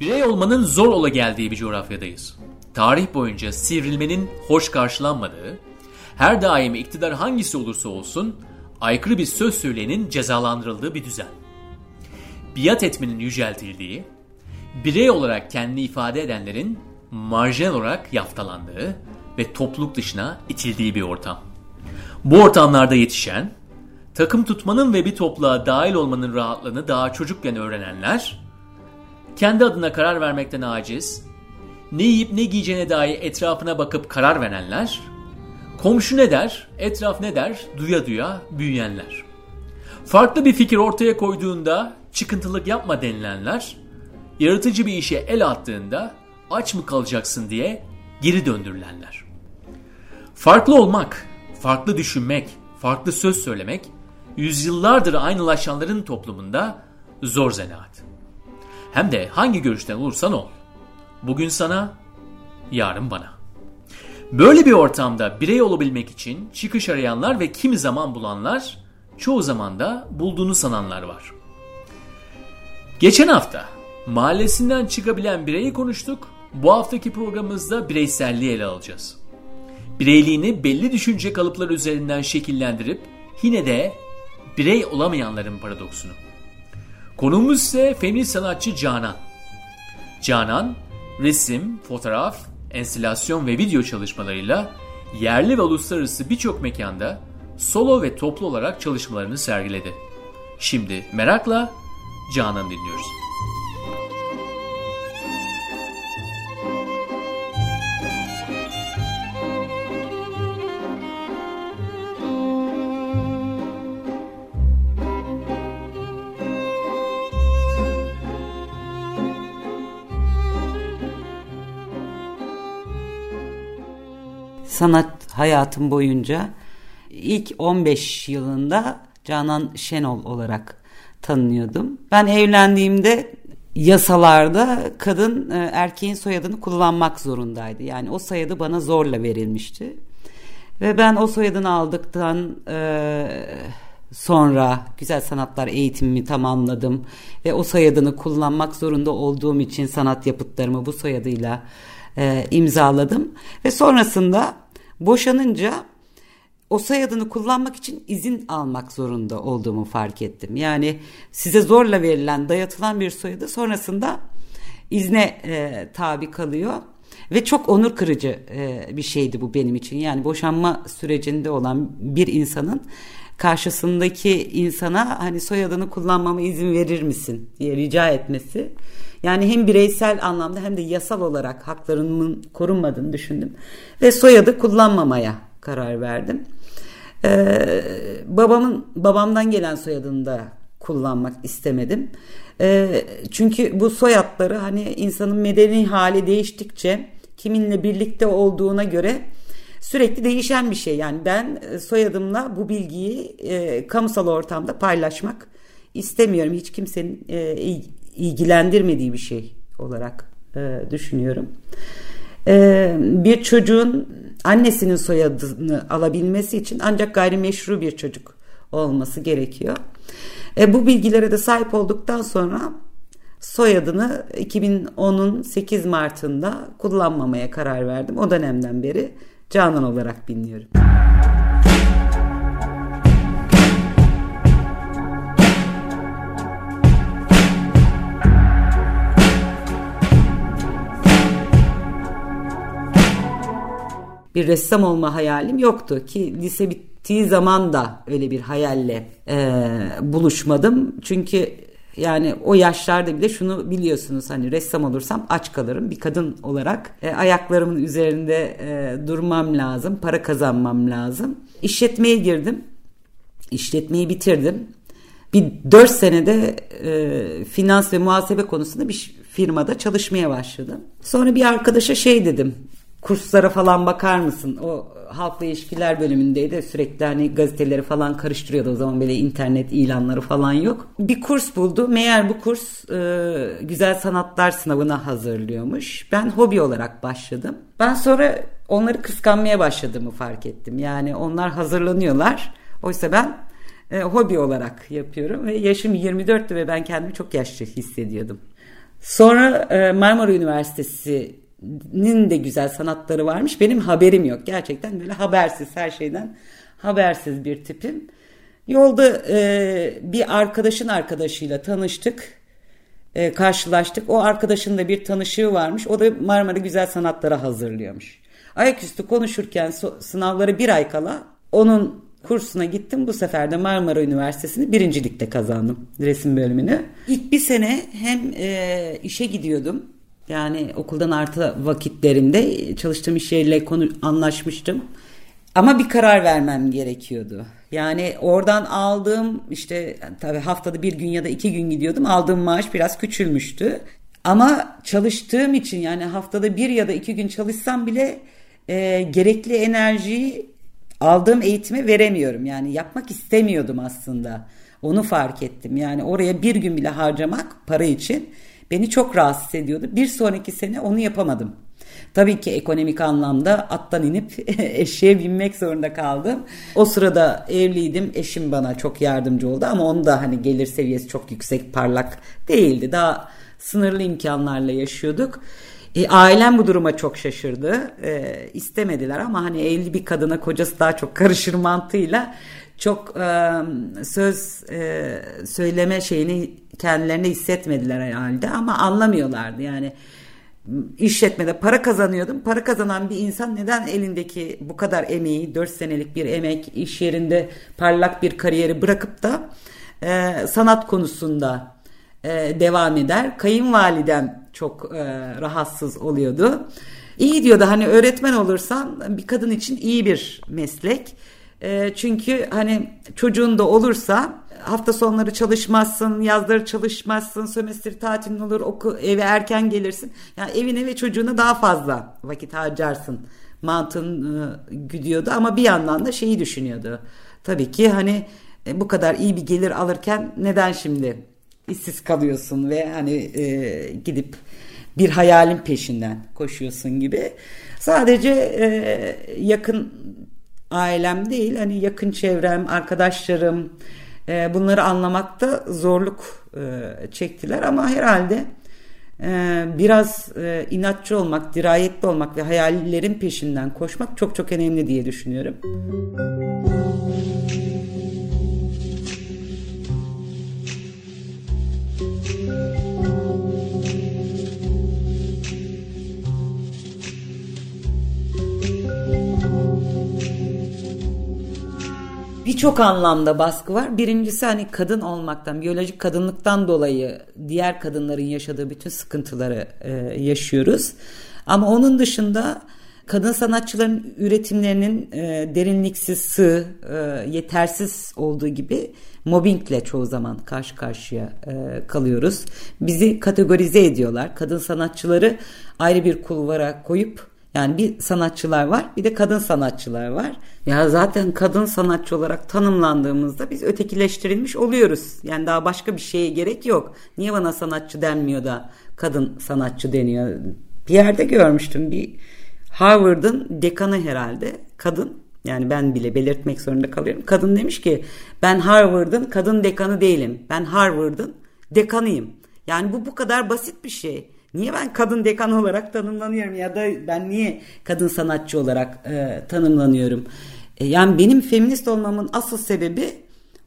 Birey olmanın zor ola geldiği bir coğrafyadayız. Tarih boyunca sivrilmenin hoş karşılanmadığı, her daim iktidar hangisi olursa olsun aykırı bir söz söyleyenin cezalandırıldığı bir düzen. Biat etmenin yüceltildiği, birey olarak kendini ifade edenlerin marjinal olarak yaftalandığı ve topluluk dışına itildiği bir ortam. Bu ortamlarda yetişen, takım tutmanın ve bir topluluğa dahil olmanın rahatlığını daha çocukken öğrenenler, kendi adına karar vermekten aciz, ne yiyip ne giyeceğine dair etrafına bakıp karar verenler, komşu ne der, etraf ne der, duya duya büyüyenler. Farklı bir fikir ortaya koyduğunda çıkıntılık yapma denilenler, yaratıcı bir işe el attığında aç mı kalacaksın diye geri döndürülenler. Farklı olmak, farklı düşünmek, farklı söz söylemek, yüzyıllardır aynılaşanların toplumunda zor zanaat. Hem de hangi görüşten olursan ol. Bugün sana, yarın bana. Böyle bir ortamda birey olabilmek için çıkış arayanlar ve kimi zaman bulanlar, çoğu zaman da bulduğunu sananlar var. Geçen hafta mahallesinden çıkabilen bireyi konuştuk. Bu haftaki programımızda bireyselliği ele alacağız. Bireyliğini belli düşünce kalıpları üzerinden şekillendirip yine de birey olamayanların paradoksunu. Konuğumuz ise feminist sanatçı Canan. Canan, resim, fotoğraf, enstelasyon ve video çalışmalarıyla yerli ve uluslararası birçok mekanda solo ve toplu olarak çalışmalarını sergiledi. Şimdi merakla Canan dinliyoruz. Sanat hayatım boyunca ilk 15 yılında Canan Şenol olarak tanınıyordum. Ben evlendiğimde yasalarda kadın e, erkeğin soyadını kullanmak zorundaydı. Yani o soyadı bana zorla verilmişti. Ve ben o soyadını aldıktan e, sonra güzel sanatlar eğitimimi tamamladım ve o soyadını kullanmak zorunda olduğum için sanat yapıtlarımı bu soyadıyla e, imzaladım ve sonrasında boşanınca o soyadını kullanmak için izin almak zorunda olduğumu fark ettim. Yani size zorla verilen, dayatılan bir soyadı sonrasında izne e, tabi kalıyor. Ve çok onur kırıcı e, bir şeydi bu benim için. Yani boşanma sürecinde olan bir insanın karşısındaki insana hani soyadını kullanmama izin verir misin diye rica etmesi. Yani hem bireysel anlamda hem de yasal olarak haklarımın korunmadığını düşündüm. Ve soyadı kullanmamaya karar verdim. Ee, babamın babamdan gelen soyadını da kullanmak istemedim. Ee, çünkü bu soyadları hani insanın medeni hali değiştikçe kiminle birlikte olduğuna göre sürekli değişen bir şey. Yani ben e, soyadımla bu bilgiyi e, kamusal ortamda paylaşmak istemiyorum. Hiç kimsenin e, ilgilendirmediği bir şey olarak e, düşünüyorum. E, bir çocuğun annesinin soyadını alabilmesi için ancak gayrimeşru bir çocuk olması gerekiyor. E, bu bilgilere de sahip olduktan sonra soyadını 2010'un 8 Mart'ında kullanmamaya karar verdim. O dönemden beri Canan olarak biliniyorum. bir ressam olma hayalim yoktu ki lise bittiği zaman da öyle bir hayalle e, buluşmadım. Çünkü yani o yaşlarda bile şunu biliyorsunuz hani ressam olursam aç kalırım. Bir kadın olarak e, ayaklarımın üzerinde e, durmam lazım, para kazanmam lazım. İşletmeye girdim. İşletmeyi bitirdim. Bir dört senede e, finans ve muhasebe konusunda bir firmada çalışmaya başladım. Sonra bir arkadaşa şey dedim kurslara falan bakar mısın? O halkla ilişkiler bölümündeydi. Sürekli hani gazeteleri falan karıştırıyordu. O zaman böyle internet ilanları falan yok. Bir kurs buldu. Meğer bu kurs e, güzel sanatlar sınavına hazırlıyormuş. Ben hobi olarak başladım. Ben sonra onları kıskanmaya başladığımı fark ettim. Yani onlar hazırlanıyorlar. Oysa ben e, hobi olarak yapıyorum ve yaşım 24'tü ve ben kendimi çok yaşlı hissediyordum. Sonra e, Marmara Üniversitesi'nin de güzel sanatları varmış. Benim haberim yok. Gerçekten böyle habersiz her şeyden habersiz bir tipim. Yolda e, bir arkadaşın arkadaşıyla tanıştık. E, karşılaştık. O arkadaşın da bir tanışığı varmış. O da Marmara Güzel Sanatlara hazırlıyormuş. Ayaküstü konuşurken so- sınavları bir ay kala onun kursuna gittim. Bu sefer de Marmara Üniversitesi'ni birincilikte kazandım resim bölümünü. İlk bir sene hem e, işe gidiyordum. Yani okuldan artı vakitlerimde çalıştığım iş yeriyle konu anlaşmıştım. Ama bir karar vermem gerekiyordu. Yani oradan aldığım işte tabii haftada bir gün ya da iki gün gidiyordum. Aldığım maaş biraz küçülmüştü. Ama çalıştığım için yani haftada bir ya da iki gün çalışsam bile e, gerekli enerjiyi aldığım eğitime veremiyorum. Yani yapmak istemiyordum aslında. Onu fark ettim. Yani oraya bir gün bile harcamak para için beni çok rahatsız ediyordu. Bir sonraki sene onu yapamadım. Tabii ki ekonomik anlamda attan inip eşeğe binmek zorunda kaldım. O sırada evliydim. Eşim bana çok yardımcı oldu ama onun da hani gelir seviyesi çok yüksek, parlak değildi. Daha sınırlı imkanlarla yaşıyorduk. E, ailem bu duruma çok şaşırdı. E, istemediler ama hani evli bir kadına kocası daha çok karışır mantığıyla çok e, söz e, söyleme şeyini kendilerine hissetmediler herhalde ama anlamıyorlardı yani işletmede para kazanıyordum. Para kazanan bir insan neden elindeki bu kadar emeği, 4 senelik bir emek, iş yerinde parlak bir kariyeri bırakıp da e, sanat konusunda e, devam eder. Kayınvalidem çok e, rahatsız oluyordu. İyi diyordu hani öğretmen olursan bir kadın için iyi bir meslek. E, çünkü hani çocuğun da olursa hafta sonları çalışmazsın, yazları çalışmazsın, sömestr tatilin olur, oku, eve erken gelirsin. Yani evine ve çocuğuna daha fazla vakit harcarsın mantığın e, güdüyordu ama bir yandan da şeyi düşünüyordu. Tabii ki hani e, bu kadar iyi bir gelir alırken neden şimdi işsiz kalıyorsun ve hani e, gidip bir hayalin peşinden koşuyorsun gibi. Sadece e, yakın ailem değil hani yakın çevrem, arkadaşlarım e, bunları anlamakta zorluk e, çektiler ama herhalde e, biraz e, inatçı olmak, dirayetli olmak ve hayallerin peşinden koşmak çok çok önemli diye düşünüyorum. Birçok anlamda baskı var. Birincisi hani kadın olmaktan, biyolojik kadınlıktan dolayı diğer kadınların yaşadığı bütün sıkıntıları e, yaşıyoruz. Ama onun dışında kadın sanatçıların üretimlerinin e, derinliksiz, sığ, e, yetersiz olduğu gibi mobbingle çoğu zaman karşı karşıya e, kalıyoruz. Bizi kategorize ediyorlar. Kadın sanatçıları ayrı bir kulvara koyup yani bir sanatçılar var bir de kadın sanatçılar var. Ya zaten kadın sanatçı olarak tanımlandığımızda biz ötekileştirilmiş oluyoruz. Yani daha başka bir şeye gerek yok. Niye bana sanatçı denmiyor da kadın sanatçı deniyor? Bir yerde görmüştüm bir Harvard'ın dekanı herhalde kadın yani ben bile belirtmek zorunda kalıyorum. Kadın demiş ki ben Harvard'ın kadın dekanı değilim. Ben Harvard'ın dekanıyım. Yani bu bu kadar basit bir şey. Niye ben kadın dekan olarak tanımlanıyorum ya da ben niye kadın sanatçı olarak e, tanımlanıyorum? E, yani benim feminist olmamın asıl sebebi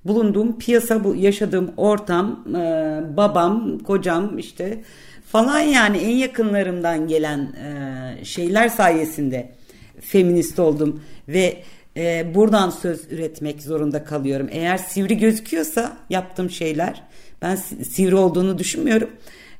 bulunduğum piyasa, bu yaşadığım ortam, e, babam, kocam işte falan yani en yakınlarımdan gelen e, şeyler sayesinde feminist oldum ve e, buradan söz üretmek zorunda kalıyorum. Eğer sivri gözüküyorsa yaptığım şeyler ben sivri olduğunu düşünmüyorum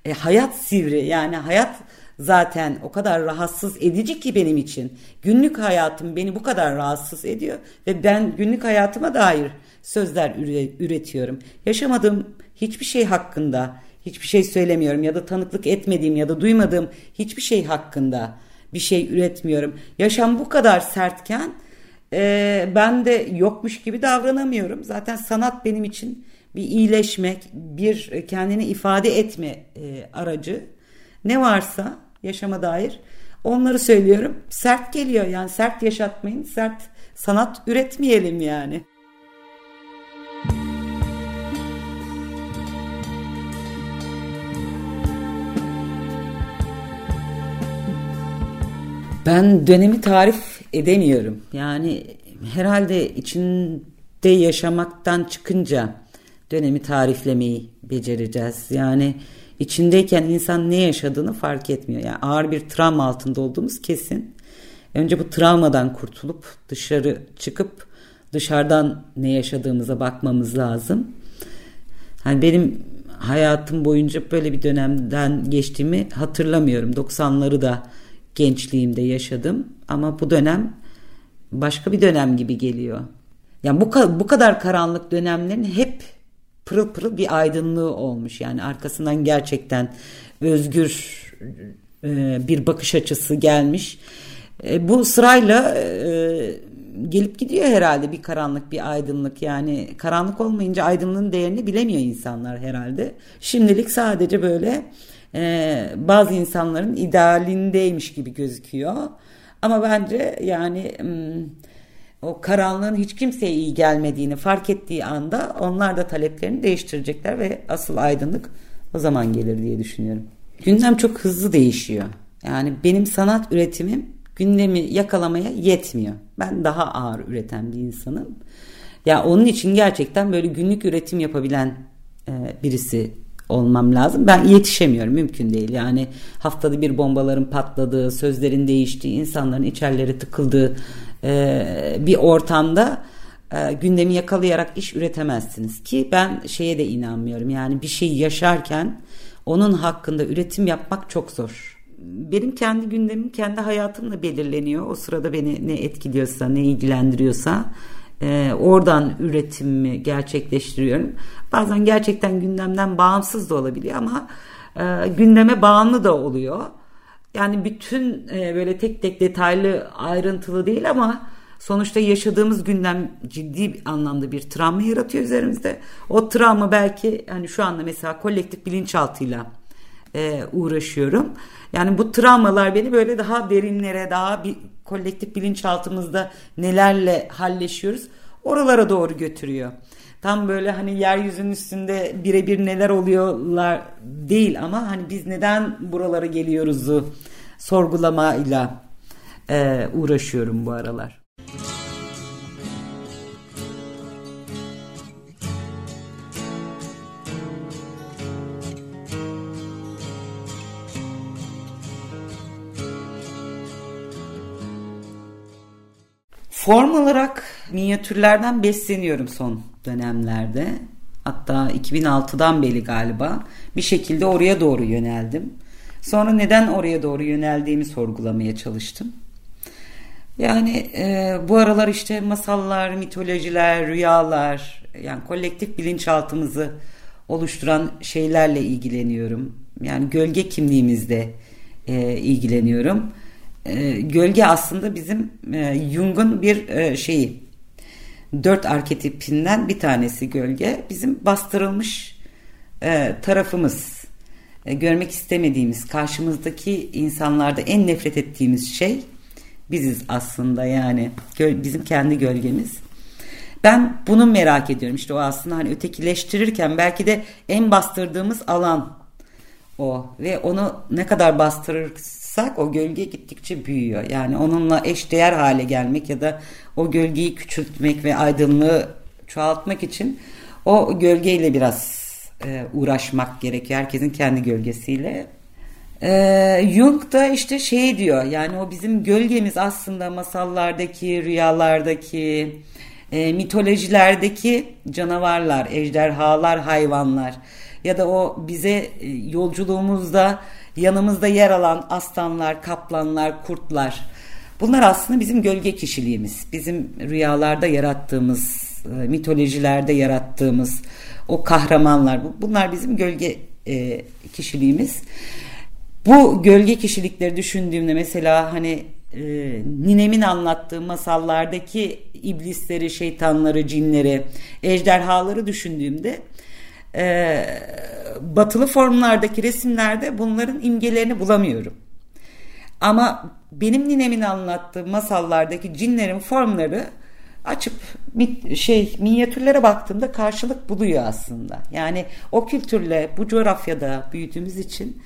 e, hayat sivri yani hayat zaten o kadar rahatsız edici ki benim için. Günlük hayatım beni bu kadar rahatsız ediyor ve ben günlük hayatıma dair sözler üretiyorum. Yaşamadığım hiçbir şey hakkında hiçbir şey söylemiyorum ya da tanıklık etmediğim ya da duymadığım hiçbir şey hakkında bir şey üretmiyorum. Yaşam bu kadar sertken e, ben de yokmuş gibi davranamıyorum. Zaten sanat benim için bir iyileşmek, bir kendini ifade etme e, aracı ne varsa yaşama dair onları söylüyorum. Sert geliyor yani sert yaşatmayın, sert sanat üretmeyelim yani. Ben dönemi tarif edemiyorum. Yani herhalde içinde yaşamaktan çıkınca dönemi tariflemeyi becereceğiz. Yani içindeyken insan ne yaşadığını fark etmiyor. Yani ağır bir travma altında olduğumuz kesin. Önce bu travmadan kurtulup dışarı çıkıp dışarıdan ne yaşadığımıza bakmamız lazım. Hani benim hayatım boyunca böyle bir dönemden geçtiğimi hatırlamıyorum. 90'ları da gençliğimde yaşadım ama bu dönem başka bir dönem gibi geliyor. Yani bu, bu kadar karanlık dönemlerin hep pırıl pırıl bir aydınlığı olmuş. Yani arkasından gerçekten özgür e, bir bakış açısı gelmiş. E, bu sırayla e, gelip gidiyor herhalde bir karanlık bir aydınlık yani karanlık olmayınca aydınlığın değerini bilemiyor insanlar herhalde. Şimdilik sadece böyle bazı insanların idealindeymiş gibi gözüküyor. Ama bence yani hmm, o karanlığın hiç kimseye iyi gelmediğini fark ettiği anda onlar da taleplerini değiştirecekler ve asıl aydınlık o zaman gelir diye düşünüyorum. Gündem çok hızlı değişiyor. Yani benim sanat üretimim gündemi yakalamaya yetmiyor. Ben daha ağır üreten bir insanım. Ya onun için gerçekten böyle günlük üretim yapabilen e, birisi olmam lazım. Ben yetişemiyorum mümkün değil. Yani haftada bir bombaların patladığı, sözlerin değiştiği, insanların içerleri tıkıldığı e, bir ortamda e, gündemi yakalayarak iş üretemezsiniz ki ben şeye de inanmıyorum. Yani bir şey yaşarken onun hakkında üretim yapmak çok zor. Benim kendi gündemim kendi hayatımla belirleniyor. O sırada beni ne etkiliyorsa, ne ilgilendiriyorsa e, oradan üretimimi gerçekleştiriyorum. Bazen gerçekten gündemden bağımsız da olabiliyor ama e, gündeme bağımlı da oluyor. Yani bütün e, böyle tek tek detaylı ayrıntılı değil ama sonuçta yaşadığımız gündem ciddi anlamda bir travma yaratıyor üzerimizde. O travma belki hani şu anda mesela kolektif bilinçaltıyla e, uğraşıyorum. Yani bu travmalar beni böyle daha derinlere, daha bir kolektif bilinçaltımızda nelerle halleşiyoruz oralara doğru götürüyor. Tam böyle hani yeryüzünün üstünde birebir neler oluyorlar değil ama hani biz neden buralara geliyoruzu sorgulamayla e, uğraşıyorum bu aralar. Form olarak minyatürlerden besleniyorum son dönemlerde. Hatta 2006'dan beri galiba bir şekilde oraya doğru yöneldim. Sonra neden oraya doğru yöneldiğimi sorgulamaya çalıştım. Yani e, bu aralar işte masallar, mitolojiler, rüyalar, yani kolektif bilinçaltımızı oluşturan şeylerle ilgileniyorum. Yani gölge kimliğimizde e, ilgileniyorum e, gölge aslında bizim e, Jung'un bir e, şeyi. Dört arketipinden bir tanesi gölge. Bizim bastırılmış tarafımız. Görmek istemediğimiz, karşımızdaki insanlarda en nefret ettiğimiz şey biziz aslında yani. Bizim kendi gölgemiz. Ben bunu merak ediyorum. İşte o aslında hani ötekileştirirken belki de en bastırdığımız alan o ve onu ne kadar bastırırsak o gölge gittikçe büyüyor. Yani onunla eşdeğer hale gelmek ya da o gölgeyi küçültmek ve aydınlığı çoğaltmak için o gölgeyle biraz e, uğraşmak gerekiyor. Herkesin kendi gölgesiyle. E, Jung da işte şey diyor yani o bizim gölgemiz aslında masallardaki, rüyalardaki, e, mitolojilerdeki canavarlar, ejderhalar, hayvanlar ya da o bize e, yolculuğumuzda yanımızda yer alan aslanlar, kaplanlar, kurtlar. Bunlar aslında bizim gölge kişiliğimiz. Bizim rüyalarda yarattığımız, e, mitolojilerde yarattığımız o kahramanlar. Bunlar bizim gölge e, kişiliğimiz. Bu gölge kişilikleri düşündüğümde mesela hani e, ninemin anlattığı masallardaki iblisleri, şeytanları, cinleri, ejderhaları düşündüğümde e, batılı formlardaki resimlerde bunların imgelerini bulamıyorum. Ama benim ninemin anlattığı masallardaki cinlerin formları açıp şey minyatürlere baktığımda karşılık buluyor aslında. Yani o kültürle bu coğrafyada büyüdüğümüz için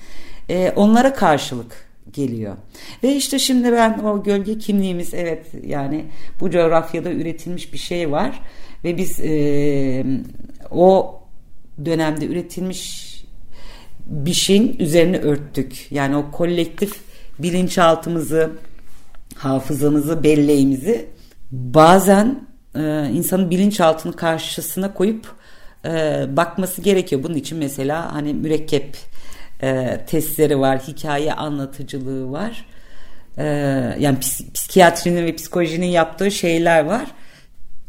e, onlara karşılık geliyor. Ve işte şimdi ben o gölge kimliğimiz evet yani bu coğrafyada üretilmiş bir şey var ve biz e, o dönemde üretilmiş bir şeyin üzerine örttük. Yani o kolektif bilinçaltımızı, hafızamızı, belleğimizi bazen e, insanın bilinçaltını karşısına koyup e, bakması gerekiyor. Bunun için mesela hani mürekkep e, testleri var, hikaye anlatıcılığı var. E, yani ps- psikiyatrinin ve psikolojinin yaptığı şeyler var.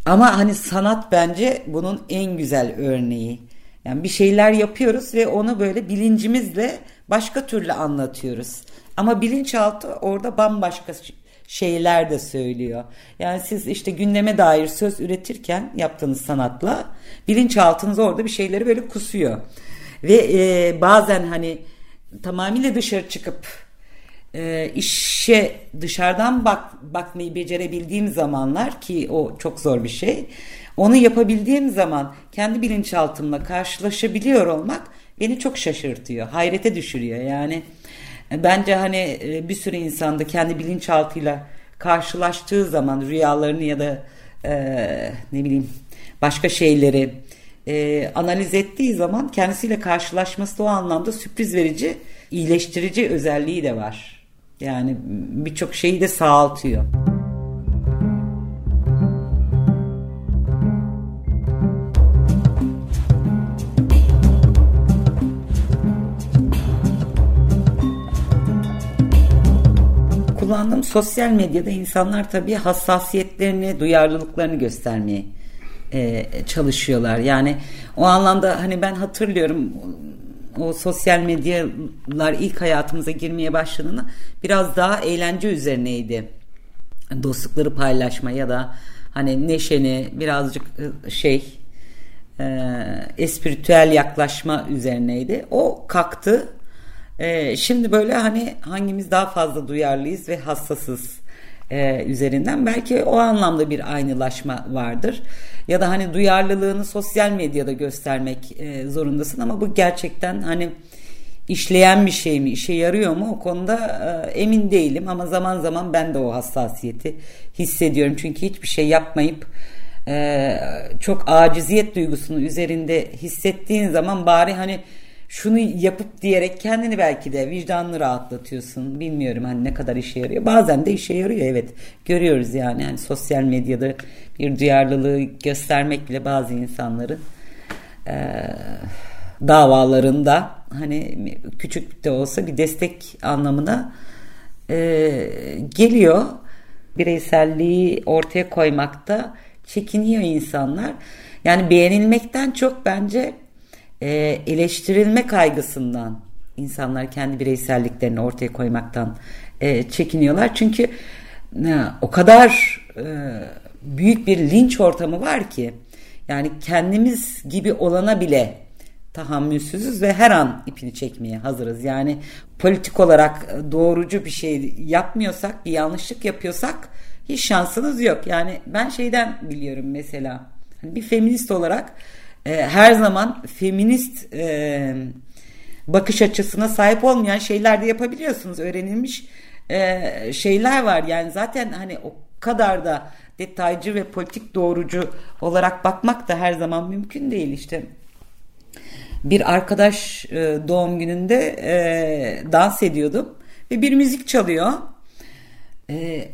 Ama hani sanat bence bunun en güzel örneği. Yani bir şeyler yapıyoruz ve onu böyle bilincimizle başka türlü anlatıyoruz. Ama bilinçaltı orada bambaşka şeyler de söylüyor. Yani siz işte gündeme dair söz üretirken yaptığınız sanatla bilinçaltınız orada bir şeyleri böyle kusuyor. Ve e, bazen hani tamamıyla dışarı çıkıp e, işe dışarıdan bak bakmayı becerebildiğim zamanlar ki o çok zor bir şey. Onu yapabildiğim zaman kendi bilinçaltımla karşılaşabiliyor olmak beni çok şaşırtıyor, hayrete düşürüyor. Yani bence hani e, bir sürü insanda kendi bilinçaltıyla karşılaştığı zaman rüyalarını ya da e, ne bileyim başka şeyleri e, analiz ettiği zaman kendisiyle karşılaşması o anlamda sürpriz verici, iyileştirici özelliği de var. Yani birçok şeyi de sağaltıyor. Kullandığım sosyal medyada insanlar tabii hassasiyetlerini, duyarlılıklarını göstermeye e, çalışıyorlar. Yani o anlamda hani ben hatırlıyorum o sosyal medyalar ilk hayatımıza girmeye başladığında biraz daha eğlence üzerineydi. Dostlukları paylaşma ya da hani neşeni birazcık e, şey e, espiritüel yaklaşma üzerineydi. O kalktı. E, şimdi böyle hani hangimiz daha fazla duyarlıyız ve hassasız e, üzerinden belki o anlamda bir aynılaşma vardır. Ya da hani duyarlılığını sosyal medyada göstermek e, zorundasın ama bu gerçekten hani işleyen bir şey mi, işe yarıyor mu o konuda e, emin değilim ama zaman zaman ben de o hassasiyeti hissediyorum. Çünkü hiçbir şey yapmayıp e, çok aciziyet duygusunu üzerinde hissettiğin zaman bari hani şunu yapıp diyerek kendini belki de vicdanını rahatlatıyorsun. Bilmiyorum hani ne kadar işe yarıyor. Bazen de işe yarıyor evet. Görüyoruz yani. yani sosyal medyada bir duyarlılığı göstermek bile bazı insanların e, davalarında hani küçük de olsa bir destek anlamına e, geliyor. Bireyselliği ortaya koymakta çekiniyor insanlar. Yani beğenilmekten çok bence e, eleştirilme kaygısından insanlar kendi bireyselliklerini ortaya koymaktan e, çekiniyorlar. Çünkü e, o kadar e, büyük bir linç ortamı var ki yani kendimiz gibi olana bile tahammülsüzüz ve her an ipini çekmeye hazırız. Yani politik olarak doğrucu bir şey yapmıyorsak, bir yanlışlık yapıyorsak hiç şansınız yok. Yani ben şeyden biliyorum mesela hani bir feminist olarak e, her zaman feminist e, bakış açısına sahip olmayan şeyler de yapabiliyorsunuz. Öğrenilmiş e, şeyler var. Yani zaten hani o kadar da detaycı ve politik doğrucu olarak bakmak da her zaman mümkün değil işte. Bir arkadaş e, doğum gününde e, dans ediyordum ve bir müzik çalıyor. E,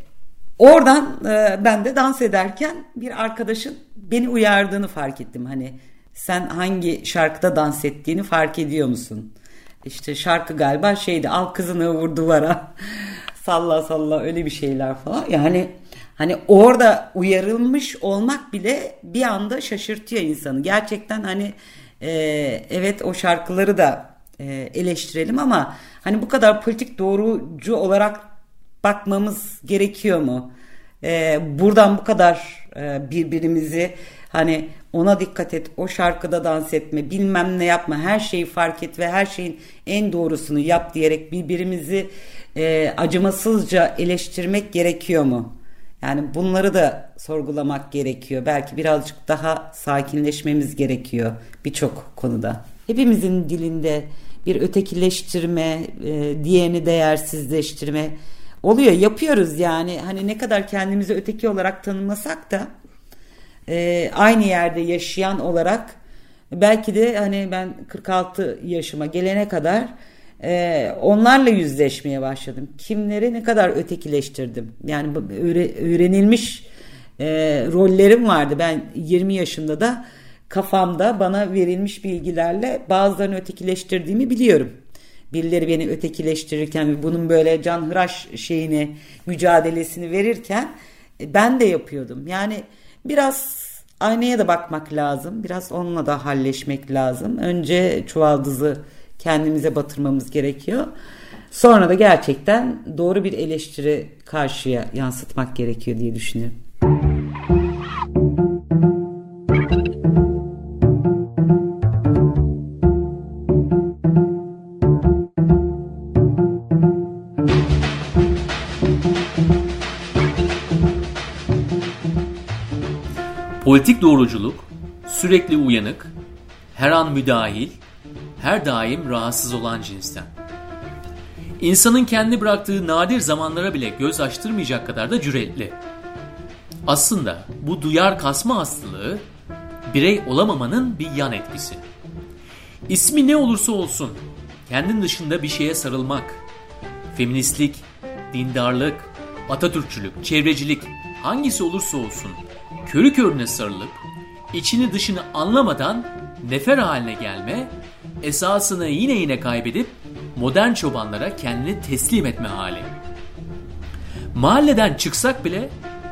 oradan e, ben de dans ederken bir arkadaşın beni uyardığını fark ettim. Hani sen hangi şarkıda dans ettiğini fark ediyor musun? İşte şarkı galiba şeydi al kızını vur duvara salla salla öyle bir şeyler falan. Yani hani orada uyarılmış olmak bile bir anda şaşırtıyor insanı. Gerçekten hani e, evet o şarkıları da e, eleştirelim ama hani bu kadar politik doğrucu olarak bakmamız gerekiyor mu? E, buradan bu kadar e, birbirimizi hani ona dikkat et, o şarkıda dans etme, bilmem ne yapma, her şeyi fark et ve her şeyin en doğrusunu yap diyerek birbirimizi e, acımasızca eleştirmek gerekiyor mu? Yani bunları da sorgulamak gerekiyor. Belki birazcık daha sakinleşmemiz gerekiyor birçok konuda. Hepimizin dilinde bir ötekileştirme, e, diğerini değersizleştirme oluyor. Yapıyoruz yani hani ne kadar kendimizi öteki olarak tanımlasak da e, aynı yerde yaşayan olarak belki de hani ben 46 yaşıma gelene kadar e, onlarla yüzleşmeye başladım. Kimleri ne kadar ötekileştirdim. Yani öğrenilmiş e, rollerim vardı. Ben 20 yaşında da kafamda bana verilmiş bilgilerle bazılarını ötekileştirdiğimi biliyorum. Birileri beni ötekileştirirken bunun böyle canhıraş şeyini, mücadelesini verirken e, ben de yapıyordum. Yani biraz aynaya da bakmak lazım. Biraz onunla da halleşmek lazım. Önce çuvaldızı kendimize batırmamız gerekiyor. Sonra da gerçekten doğru bir eleştiri karşıya yansıtmak gerekiyor diye düşünüyorum. Politik doğruculuk, sürekli uyanık, her an müdahil, her daim rahatsız olan cinsten. İnsanın kendi bıraktığı nadir zamanlara bile göz açtırmayacak kadar da cüretli. Aslında bu duyar kasma hastalığı birey olamamanın bir yan etkisi. İsmi ne olursa olsun kendin dışında bir şeye sarılmak, feministlik, dindarlık, Atatürkçülük, çevrecilik hangisi olursa olsun körü körüne sarılıp içini dışını anlamadan nefer haline gelme, esasını yine yine kaybedip modern çobanlara kendini teslim etme hali. Mahalleden çıksak bile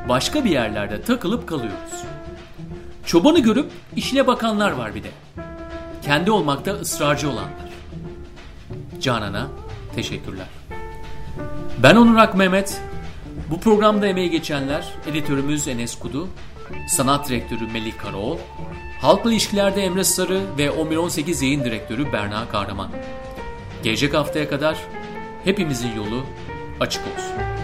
başka bir yerlerde takılıp kalıyoruz. Çobanı görüp işine bakanlar var bir de. Kendi olmakta ısrarcı olanlar. Canan'a teşekkürler. Ben Onur Ak Mehmet. Bu programda emeği geçenler editörümüz Enes Kudu, sanat direktörü Melih Karaoğlu, halkla ilişkilerde Emre Sarı ve 1118 yayın direktörü Berna Kahraman. Gelecek haftaya kadar hepimizin yolu açık olsun.